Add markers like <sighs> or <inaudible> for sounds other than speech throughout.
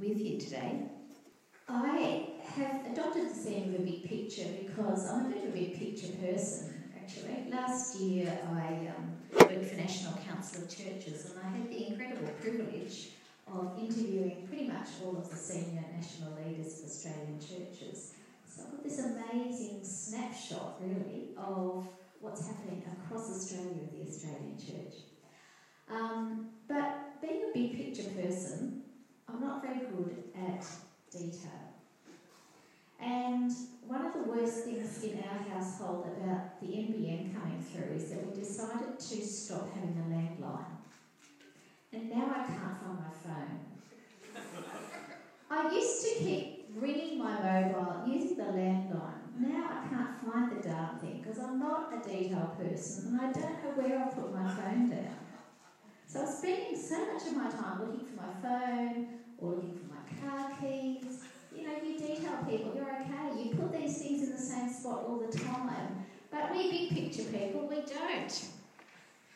with you today. I have adopted the theme of a big picture because I'm a bit of a big picture person, actually. Last year I um, worked for National Council of Churches and I had the incredible privilege of interviewing pretty much all of the senior national leaders of Australian churches. So I've got this amazing snapshot, really, of what's happening across Australia with the Australian church. Um, but being a big picture person, I'm not very good at detail. And one of the worst things in our household about the NBN coming through is that we decided to stop having a landline. And now I can't find my phone. I used to keep ringing my mobile using the landline. Now I can't find the darn thing because I'm not a detail person and I don't know where I put my phone down. So I'm spending so much of my time looking for my phone or looking for my car keys. You know, you detail people, you're okay. You put these things in the same spot all the time. But we big picture people, we don't.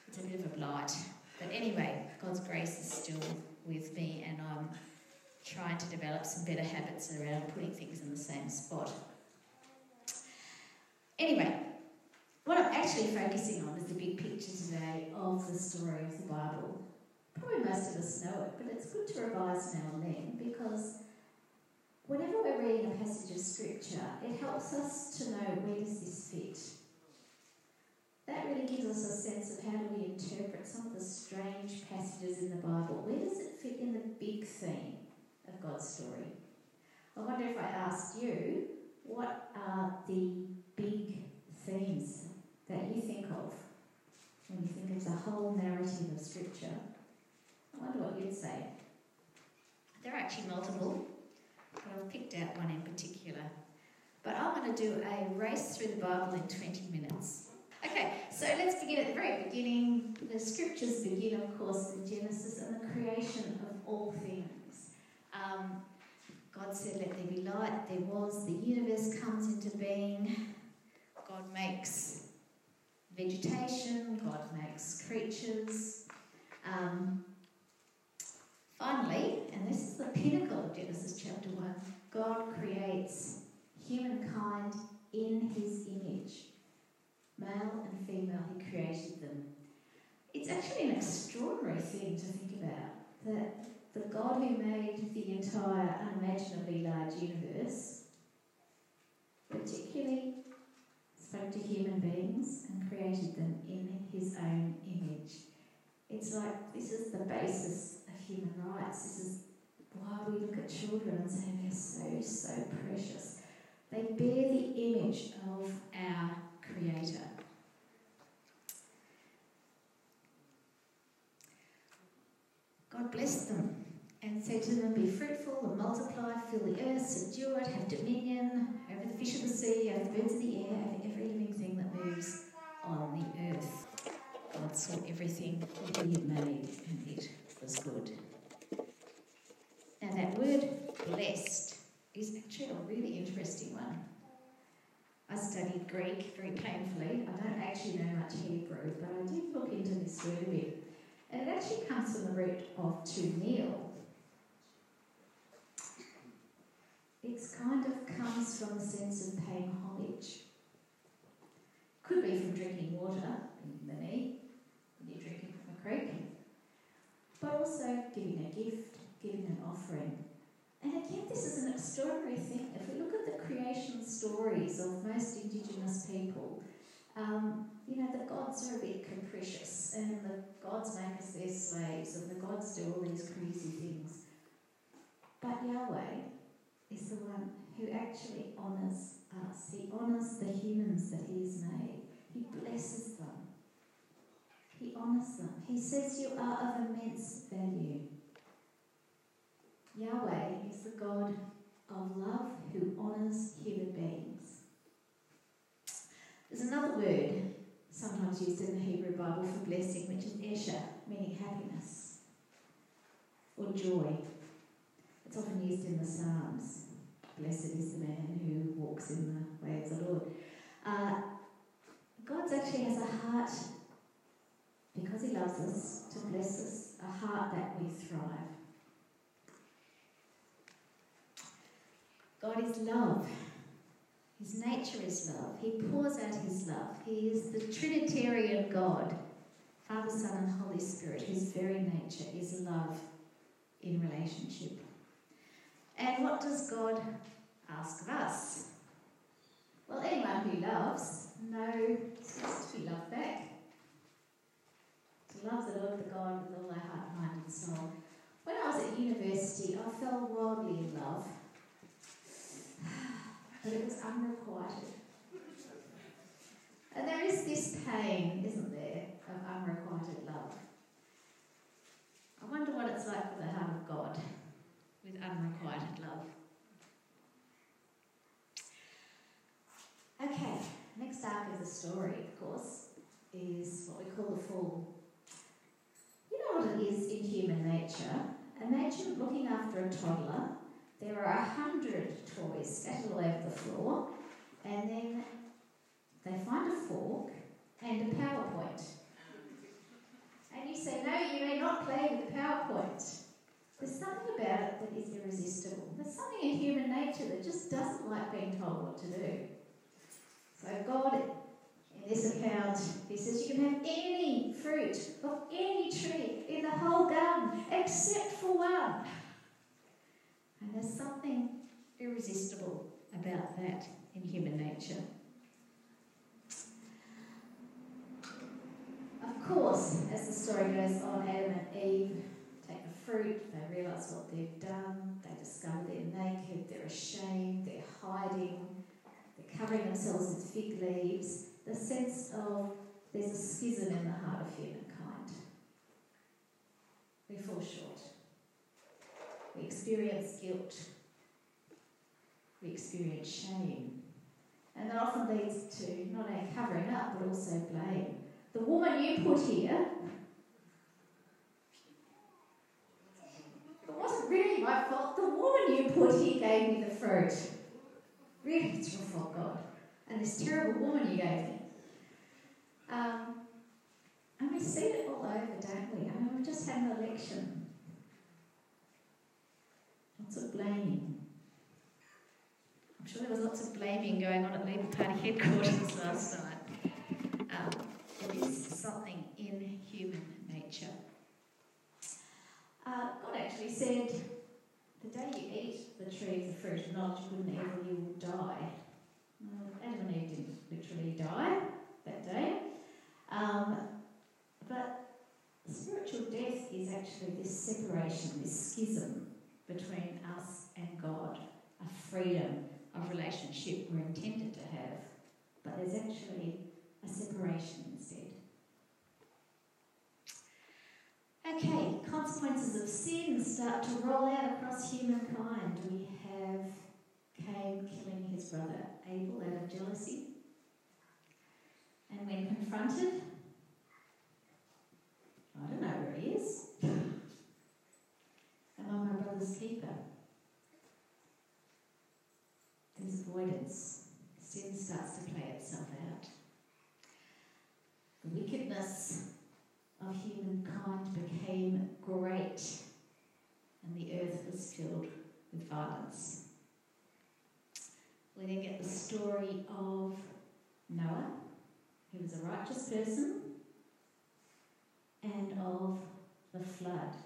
It's a bit of a blight. But anyway, God's grace is still with me, and I'm trying to develop some better habits around putting things in the same spot. Anyway, what I'm actually focusing on is the big picture today of the story of the Bible. Probably most of us know it, but it's good to revise now and then because whenever we're reading a passage of scripture, it helps us to know where does this fit. That really gives us a sense of how do we interpret some of the strange passages in the Bible. Where does it fit in the big theme of God's story? I wonder if I asked you, what are the big themes that you think of when you think of the whole narrative of Scripture? I wonder what say. There are actually multiple, but I've picked out one in particular. But I'm going to do a race through the Bible in 20 minutes. Okay, so let's begin at the very beginning. The scriptures begin, of course, in Genesis and the creation of all things. Um, God said, Let there be light, there was, the universe comes into being. God makes vegetation, God makes creatures. Um, finally, and this is the pinnacle of Genesis chapter 1, God creates humankind in his image. Male and female, he created them. It's actually an extraordinary thing to think about that the God who made the entire unimaginably large universe, particularly spoke to human beings and created them in his own image. It's like this is the basis human rights. This is why we look at children and say they're so, so precious. They bear the image of our Creator. God blessed them and said to them, Be fruitful and multiply, fill the earth, subdue it, have dominion over the fish of the sea, over the birds of the air, over every living thing that moves on the earth. God saw everything that He had made, and it was good. Now, that word blessed is actually a really interesting one. I studied Greek very painfully. I don't actually know much Hebrew, but I did look into this word a bit. And it actually comes from the root of to kneel. It kind of comes from a sense of paying homage. Could be from drinking water in the knee, when you're drinking from a creek, but also giving a gift, giving an offering. And again, this is an extraordinary thing. If we look at the creation stories of most Indigenous people, um, you know, the gods are a bit capricious, and the gods make us their slaves, and the gods do all these crazy things. But Yahweh is the one who actually honours us. He honours the humans that He has made. He blesses them. He honours them. He says, You are of immense value. Yahweh is the God of love who honours human beings. There's another word sometimes used in the Hebrew Bible for blessing, which is Esher, meaning happiness or joy. It's often used in the Psalms. Blessed is the man who walks in the way of the Lord. Uh, God actually has a heart, because He loves us, to bless us, a heart that we thrive. God is love. His nature is love. He pours out his love. He is the Trinitarian God, Father, Son, and Holy Spirit, His very nature is love in relationship. And what does God ask of us? Well, anyone who loves knows to be loved back. Love the Lord the God with all their heart, mind, and soul. When I was at university, I fell wildly in love <sighs> but it was unrequited. And there is this pain, isn't there, of unrequited love. I wonder what it's like for the heart of God with unrequited love. Okay, next arc of the story, of course, is what we call the fall. You know what it is in human nature? Imagine looking after a toddler there are a hundred toys scattered all over the floor, and then they find a fork and a PowerPoint. And you say, No, you may not play with the PowerPoint. There's something about it that is irresistible. There's something in human nature that just doesn't like being told what to do. So, God, this He says you can have any fruit of any tree in the whole garden except for one. And there's something irresistible about that in human nature. Of course, as the story goes on, Adam and Eve take the fruit, they realise what they've done, they discover they're naked, they're ashamed, they're hiding, they're covering themselves with fig leaves. The sense of there's a schism in the heart of humankind. We fall short. We experience guilt. We experience shame. And that often leads to not only covering up, but also blame. The woman you put here, really my fault. The woman you put here gave me the fruit. Really, it's your fault, God. And this terrible woman you gave me. Um, and we see it all over, don't we? I mean, we've just had an election lots of blaming. I'm sure there was lots of blaming going on at Labor Party headquarters <laughs> last night. Um, it is something in human nature. Uh, God actually said, the day you eat the tree of the fruit of knowledge good and evil, you will die. Well, Adam and Eve didn't literally die that day. Um, but spiritual death is actually this separation, this schism between us and God, a freedom of relationship we're intended to have, but there's actually a separation instead. Okay, consequences of sin start to roll out across humankind. We have Cain killing his brother Abel out of jealousy. And when confronted, I don't know where he is. Am my brother's keeper? There's avoidance. Sin starts to play itself out. The wickedness of humankind became great, and the earth was filled with violence. We then get the story of Noah, who was a righteous person, and of the flood.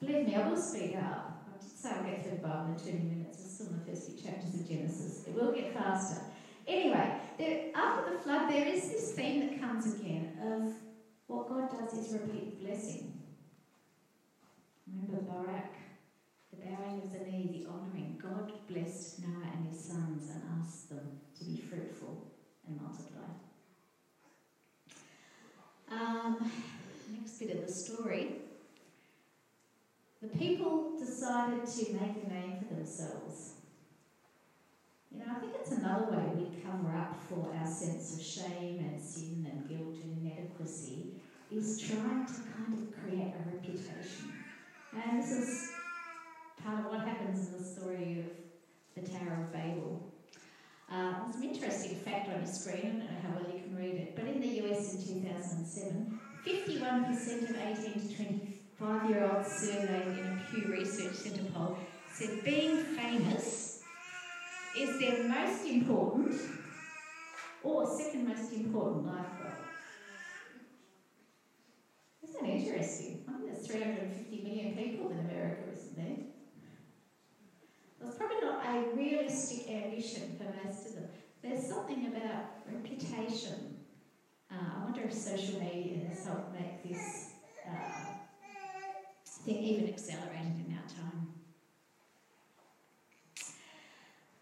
Believe me, I will speed up. I did say I'll get through the Bible in 20 minutes. We're still in the first few chapters of Genesis. It will get faster. Anyway, there, after the flood, there is this theme that comes again of what God does is repeat blessing. Remember Barak, the bowing of the knee, the honouring. God blessed Noah and his sons and asked them to be fruitful and multiply. Um, next bit of the story the people decided to make a name for themselves. You know, I think it's another way we cover up for our sense of shame and sin and guilt and inadequacy is trying to kind of create a reputation. And this is part of what happens in the story of the Tower of Babel. Uh, there's an interesting fact on the screen, I don't know how well you can read it, but in the US in 2007, 51% of 18 to 25 year olds surveyed in a Pew Research Centre poll said being famous is their most important or second most important life goal. Isn't that interesting? I think there's 350 million people in America, isn't there? A realistic ambition for most of them. There's something about reputation. Uh, I wonder if social media has helped make this uh, thing even accelerated in our time.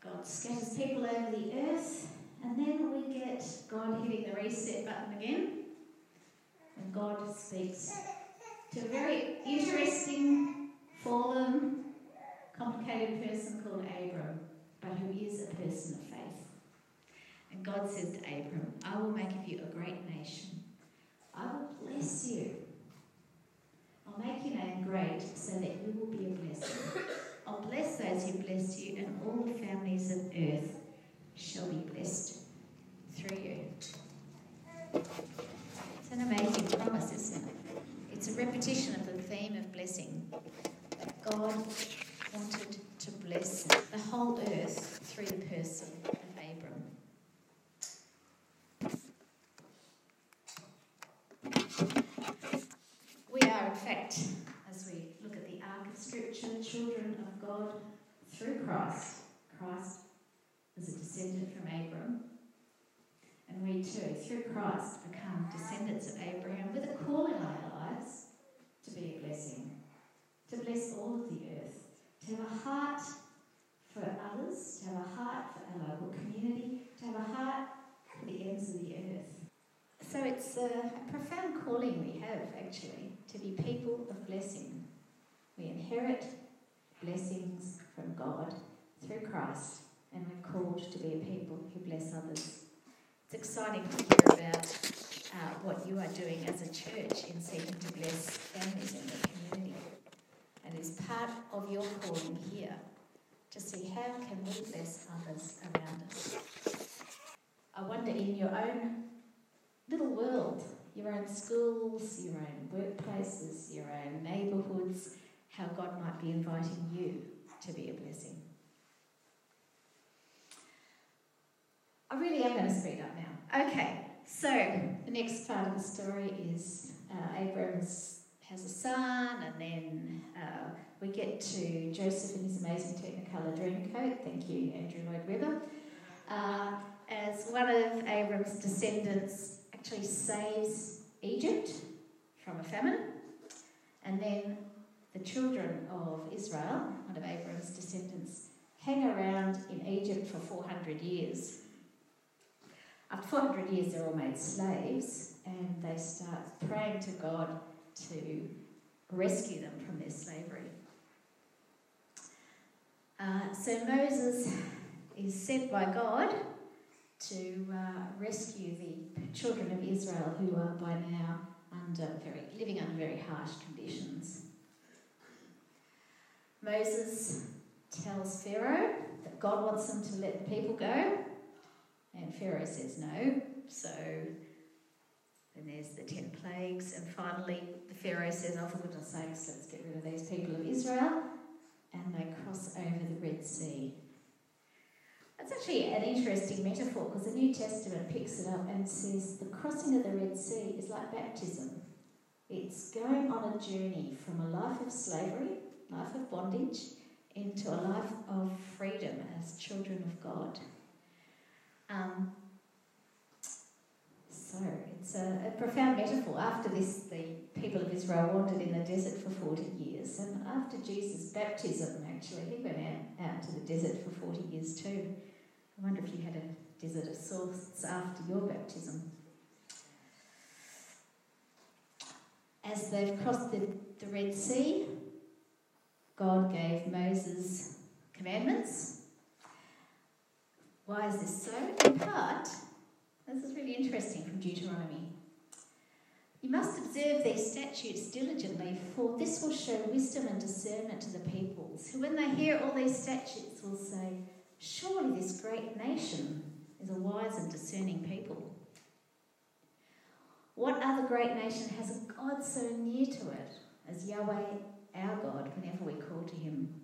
God scatters people over the earth, and then we get God hitting the reset button again. And God speaks to a very interesting, fallen, complicated person called Abram, but who is a person of faith. And God says to Abram, I will make of you a great nation. I will bless you. I'll make your name great so that you will be a blessing. I'll bless those who bless you, and all the families of earth shall be blessed through you. It's an amazing promise, isn't it? It's a repetition of the theme of blessing. God wanted to bless the whole earth through the person of Abram. We are, in fact, as we look at the arc of Scripture, children of God through Christ. Christ was a descendant from Abram. And we too, through Christ, become descendants of Abraham with a call in our lives to be a blessing, to bless all of the earth, to have a heart for others, to have a heart for our local community, to have a heart for the ends of the earth. So it's a, a profound calling we have, actually, to be people of blessing. We inherit blessings from God through Christ, and we're called to be a people who bless others. It's exciting to hear about uh, what you are doing as a church in seeking to bless families in the community. And it's part of your calling here to see how can we bless others around us. I wonder in your own little world, your own schools, your own workplaces, your own neighbourhoods, how God might be inviting you to be a blessing. I really am going to speed up now. Okay, so the next part of the story is uh, Abram's has a son, and then uh, we get to Joseph in his amazing Technicolor Dreamcoat. Thank you, Andrew Lloyd Webber. Uh, as one of Abram's descendants actually saves Egypt from a famine, and then the children of Israel, one of Abram's descendants, hang around in Egypt for 400 years. After 400 years, they're all made slaves, and they start praying to God to rescue them from their slavery. Uh, so Moses is sent by God to uh, rescue the children of Israel who are by now under very, living under very harsh conditions. Moses tells Pharaoh that God wants them to let the people go, and Pharaoh says no. So then there's the ten plagues, and finally the Pharaoh says, "Oh, for goodness' sakes, let's get rid of these people of Israel," and they cross over the Red Sea. That's actually an interesting metaphor because the New Testament picks it up and says the crossing of the Red Sea is like baptism. It's going on a journey from a life of slavery, life of bondage, into a life of freedom as children of God. Um, so it's a, a, profound metaphor. After this, the people of Israel wandered in the desert for 40 years, and after Jesus' baptism, actually, he went out, out to the desert for 40 years too. I wonder if you had a desert of sorts after your baptism. As they've crossed the, the Red Sea, God gave Moses commandments. Why is this so? In part, this is really interesting from Deuteronomy. You must observe these statutes diligently, for this will show wisdom and discernment to the peoples, who, when they hear all these statutes, will say, Surely this great nation is a wise and discerning people. What other great nation has a God so near to it as Yahweh our God whenever we call to him?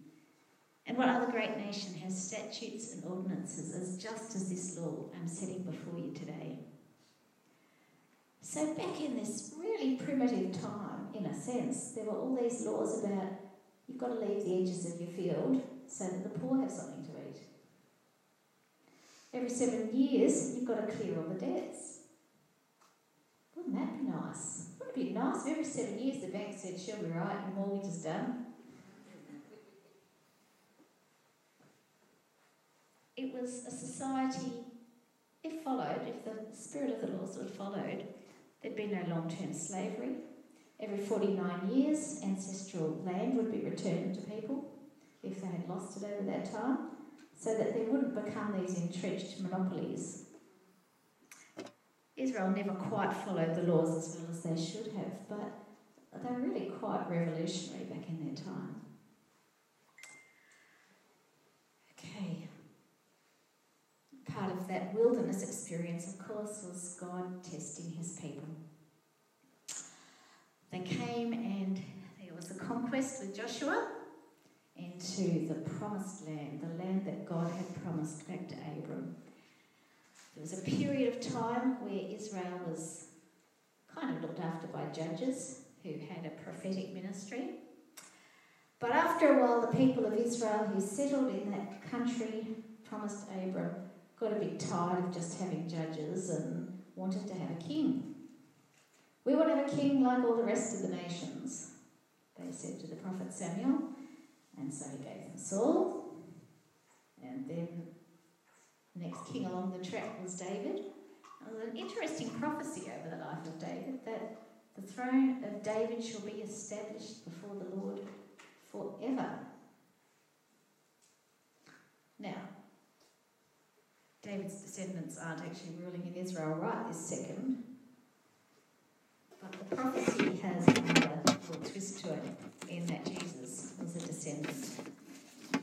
And what other great nation has statutes and ordinances as just as this law I'm setting before you today? So, back in this really primitive time, in a sense, there were all these laws about you've got to leave the edges of your field so that the poor have something to eat. Every seven years, you've got to clear all the debts. Wouldn't that be nice? Wouldn't it be nice if every seven years the bank said, she'll be right, your mortgage is done? It was a society, if followed, if the spirit of the laws were followed, there'd be no long term slavery. Every 49 years, ancestral land would be returned to people if they had lost it over that time, so that there wouldn't become these entrenched monopolies. Israel never quite followed the laws as well as they should have, but they were really quite revolutionary back in their time. Okay. Part of that wilderness experience, of course, was God testing his people. They came and there was a conquest with Joshua into the promised land, the land that God had promised back to Abram. There was a period of time where Israel was kind of looked after by judges who had a prophetic ministry. But after a while, the people of Israel who settled in that country promised Abram got a bit tired of just having judges and wanted to have a king. We want to have a king like all the rest of the nations, they said to the prophet Samuel. And so he gave them Saul. And then the next king along the track was David. There was an interesting prophecy over the life of David that the throne of David shall be established before the Lord forever. Now, David's descendants aren't actually ruling in Israel right this second, but the prophecy has another little twist to it in that Jesus was a descendant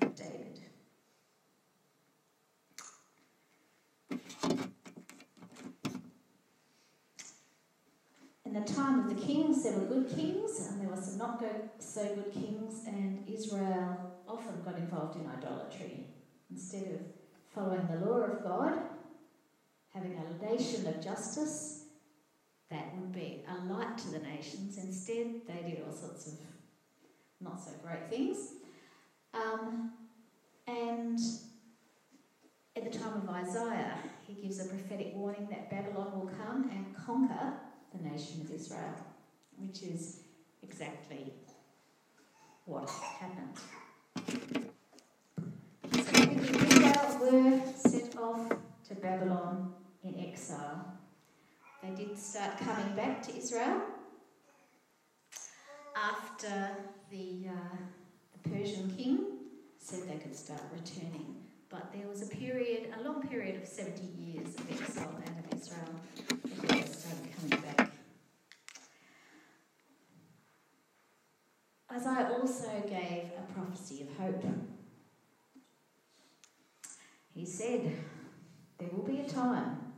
of David. In the time of the kings, there were good kings and there were some not so good kings, and Israel often got involved in idolatry. Instead of following the law of God, having a nation of justice, that would be a light to the nations. Instead, they did all sorts of not so great things. Um, and at the time of Isaiah, he gives a prophetic warning that Babylon will come and conquer the nation of Israel, which is exactly what happened. Israel were sent off to Babylon in exile they did start coming back to Israel after the, uh, the Persian king said they could start returning. But there was a period, a long period of 70 years of exile out of Israel before they started coming back. Isaiah also gave a prophecy of hope. He said, There will be a time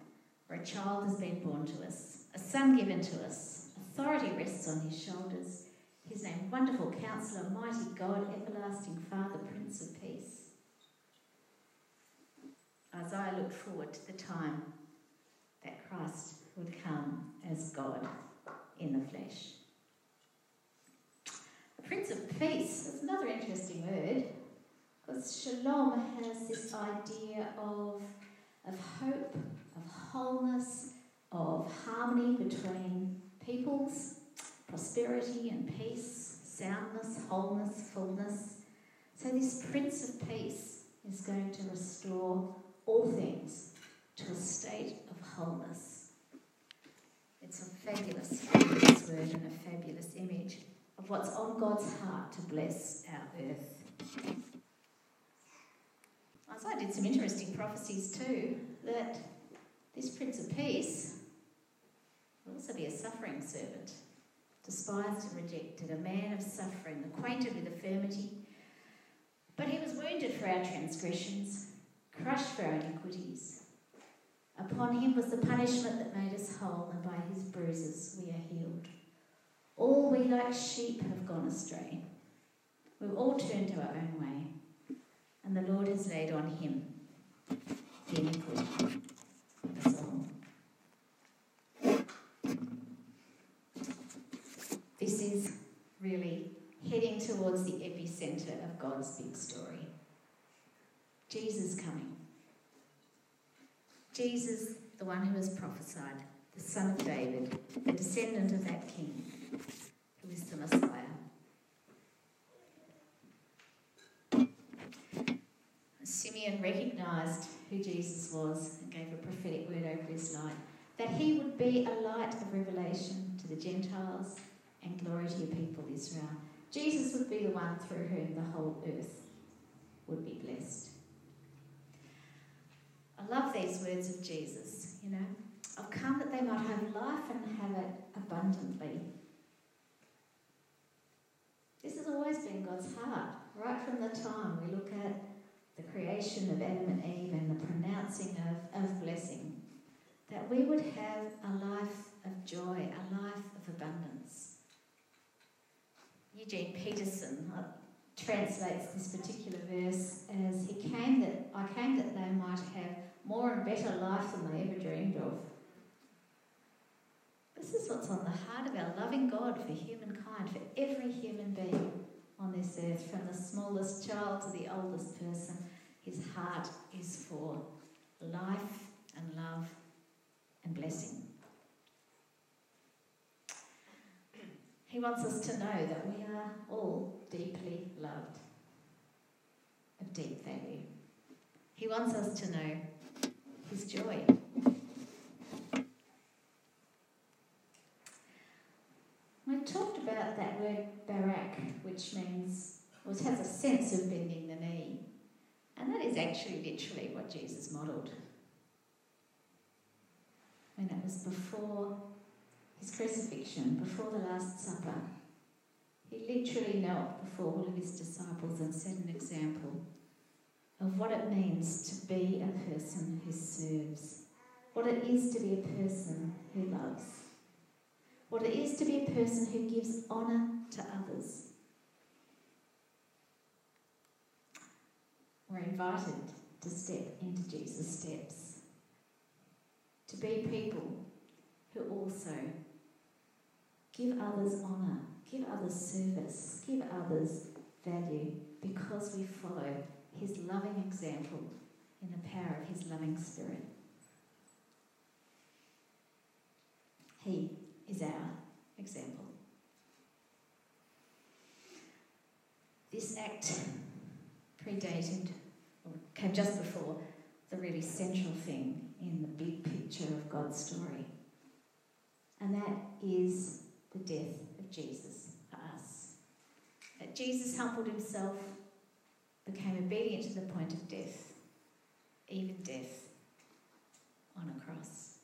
where a child has been born to us, a son given to us. Authority rests on his shoulders. His name, Wonderful Counselor, Mighty God, Everlasting Father, Prince of Peace. Isaiah looked forward to the time that Christ would come as God in the flesh. Prince of Peace is another interesting word because shalom has this idea of, of hope, of wholeness, of harmony between peoples, prosperity and peace, soundness, wholeness, fullness. So, this Prince of Peace is going to restore all things to a state of wholeness. It's a fabulous, fabulous word and a fabulous image of what's on God's heart to bless our earth. Isaiah did some interesting prophecies too that this Prince of Peace will also be a suffering servant, despised and rejected, a man of suffering, acquainted with infirmity. But he was wounded for our transgressions, crushed for our iniquities. Upon him was the punishment that made us whole, and by his bruises we are healed. All we like sheep have gone astray. We've all turned to our own way. And the Lord has laid on him the iniquity of us all. This is really heading towards the epicenter of God's big story. Jesus coming. Jesus, the one who was prophesied, the son of David, the descendant of that king, who is the Messiah. Who Jesus was and gave a prophetic word over his life that he would be a light of revelation to the Gentiles and glory to your people, Israel. Jesus would be the one through whom the whole earth would be blessed. I love these words of Jesus, you know. I've come that they might have life and have it abundantly. This has always been God's heart, right from the time we look at the creation of Adam and Eve and the pronouncing of, of blessing, that we would have a life of joy, a life of abundance. Eugene Peterson translates this particular verse as He came that I came that they might have more and better life than they ever dreamed of. This is what's on the heart of our loving God for humankind, for every human being on this earth, from the smallest child to the oldest person. His heart is for life and love and blessing. He wants us to know that we are all deeply loved, of deep value. He wants us to know His joy. Talked about that word barak, which means, which has a sense of bending the knee. And that is actually literally what Jesus modelled. When it was before his crucifixion, before the Last Supper, he literally knelt before all of his disciples and set an example of what it means to be a person who serves, what it is to be a person who loves, what it is to be a person who gives honour to others. We're invited to step into Jesus' steps, to be people who also give others honour, give others service, give others value because we follow his loving example in the power of his loving spirit. He is our example. This act predated, or came just before, the really central thing in the big picture of God's story. And that is the death of Jesus for us. That Jesus humbled himself became obedient to the point of death, even death on a cross.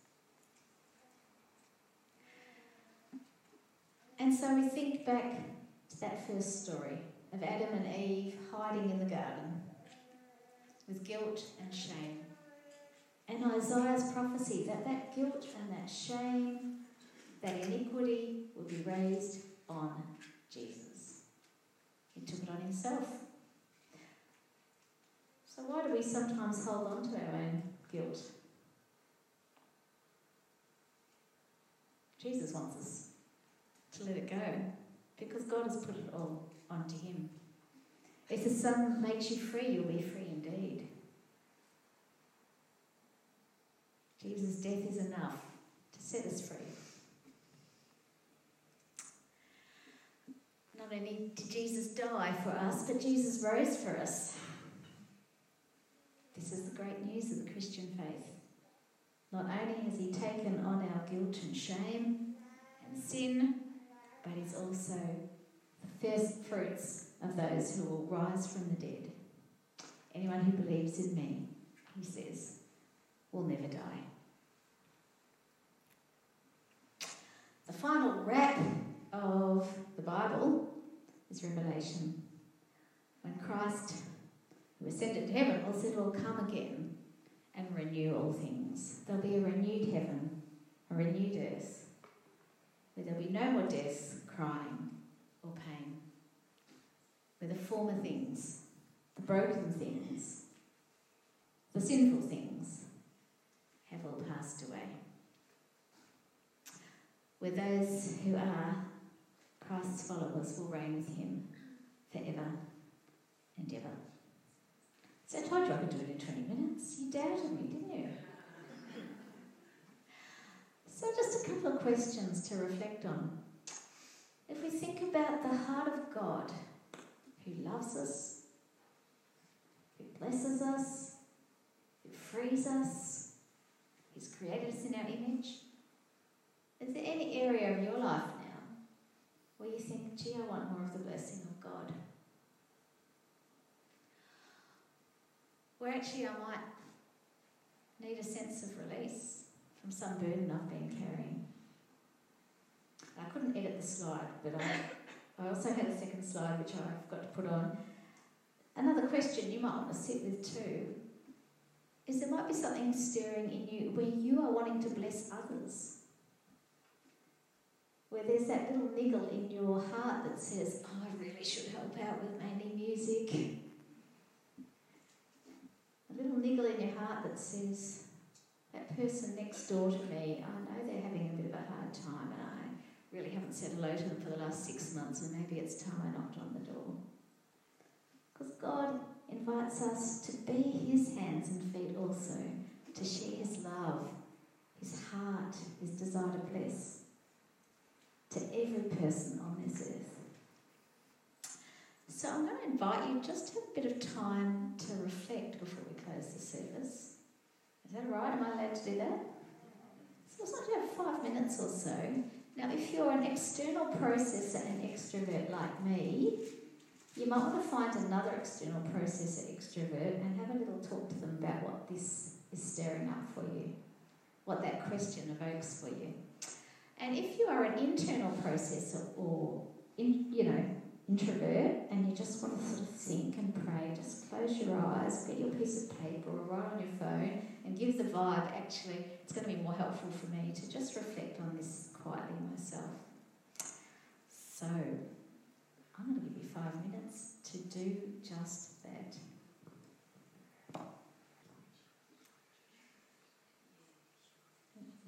And so we think back to that first story of Adam and Eve hiding in the garden with guilt and shame. And Isaiah's prophecy that that guilt and that shame, that iniquity would be raised on Jesus. He took it on himself. So, why do we sometimes hold on to our own guilt? Jesus wants us let it go because God has put it all onto Him. If the Son makes you free, you'll be free indeed. Jesus' death is enough to set us free. Not only did Jesus die for us, but Jesus rose for us. This is the great news of the Christian faith. Not only has He taken on our guilt and shame and sin, but He's also the first fruits of those who will rise from the dead. Anyone who believes in me, He says, will never die. The final wrap of the Bible is Revelation. When Christ who ascended to heaven, will said, will come again and renew all things. There'll be a renewed heaven, a renewed earth, where there'll be no more death, crying, or pain, where the former things, the broken things, the sinful things have all passed away. Where those who are Christ's followers will reign with him forever and ever. So I told you I could do it in 20 minutes. You doubted me, didn't you? So, just a couple of questions to reflect on. If we think about the heart of God, who loves us, who blesses us, who frees us, who's created us in our image, is there any area of your life now where you think, gee, I want more of the blessing of God? Where actually I might need a sense of release from some burden I've been carrying. I couldn't edit the slide, but I, I also had a second slide which I've got to put on. Another question you might want to sit with too is there might be something stirring in you where you are wanting to bless others. Where there's that little niggle in your heart that says, oh, I really should help out with mainly music. A little niggle in your heart that says, that person next door to me, I know they're having a bit of a hard time and I really haven't said hello to them for the last six months and maybe it's time I knocked on the door. Because God invites us to be His hands and feet also, to share His love, His heart, His desire to bless to every person on this earth. So I'm going to invite you just to have a bit of time to reflect before we close the service. Is that right? Am I allowed to do that? So it's like have five minutes or so. Now, if you're an external processor and extrovert like me, you might want to find another external processor extrovert and have a little talk to them about what this is stirring up for you, what that question evokes for you. And if you are an internal processor or, in, you know, introvert and you just want to sort of think and pray, just close your eyes, get your piece of paper or write on your phone and give the vibe. Actually, it's going to be more helpful for me to just reflect on this quietly myself. So, I'm going to give you five minutes to do just that.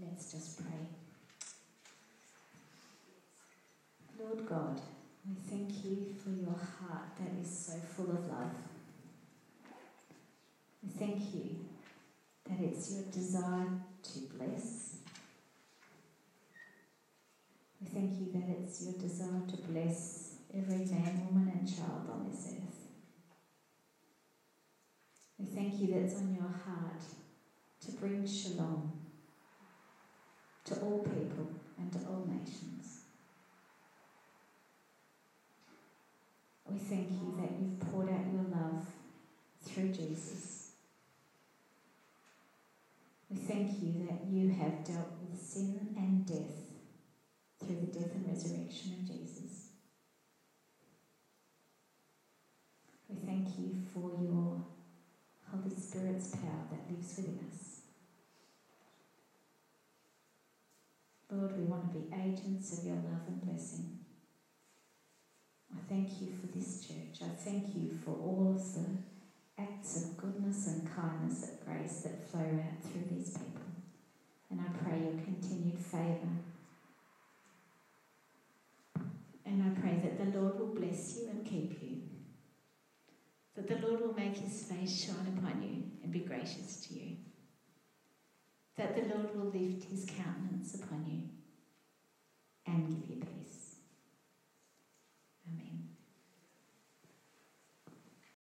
Let's just pray. Lord God, we thank you for your heart that is so full of love. We thank you that it's your desire to bless. We thank you that it's your desire to bless every man, woman, and child on this earth. We thank you that it's on your heart to bring shalom to all people and to all nations. We thank you that you've poured out your love through Jesus. Thank you that you have dealt with sin and death through the death and resurrection of Jesus. We thank you for your Holy Spirit's power that lives within us. Lord, we want to be agents of your love and blessing. I thank you for this church. I thank you for all of the acts of goodness and kindness and grace that flow out through these people. And I pray your continued favour. And I pray that the Lord will bless you and keep you. That the Lord will make his face shine upon you and be gracious to you. That the Lord will lift his countenance upon you and give you peace.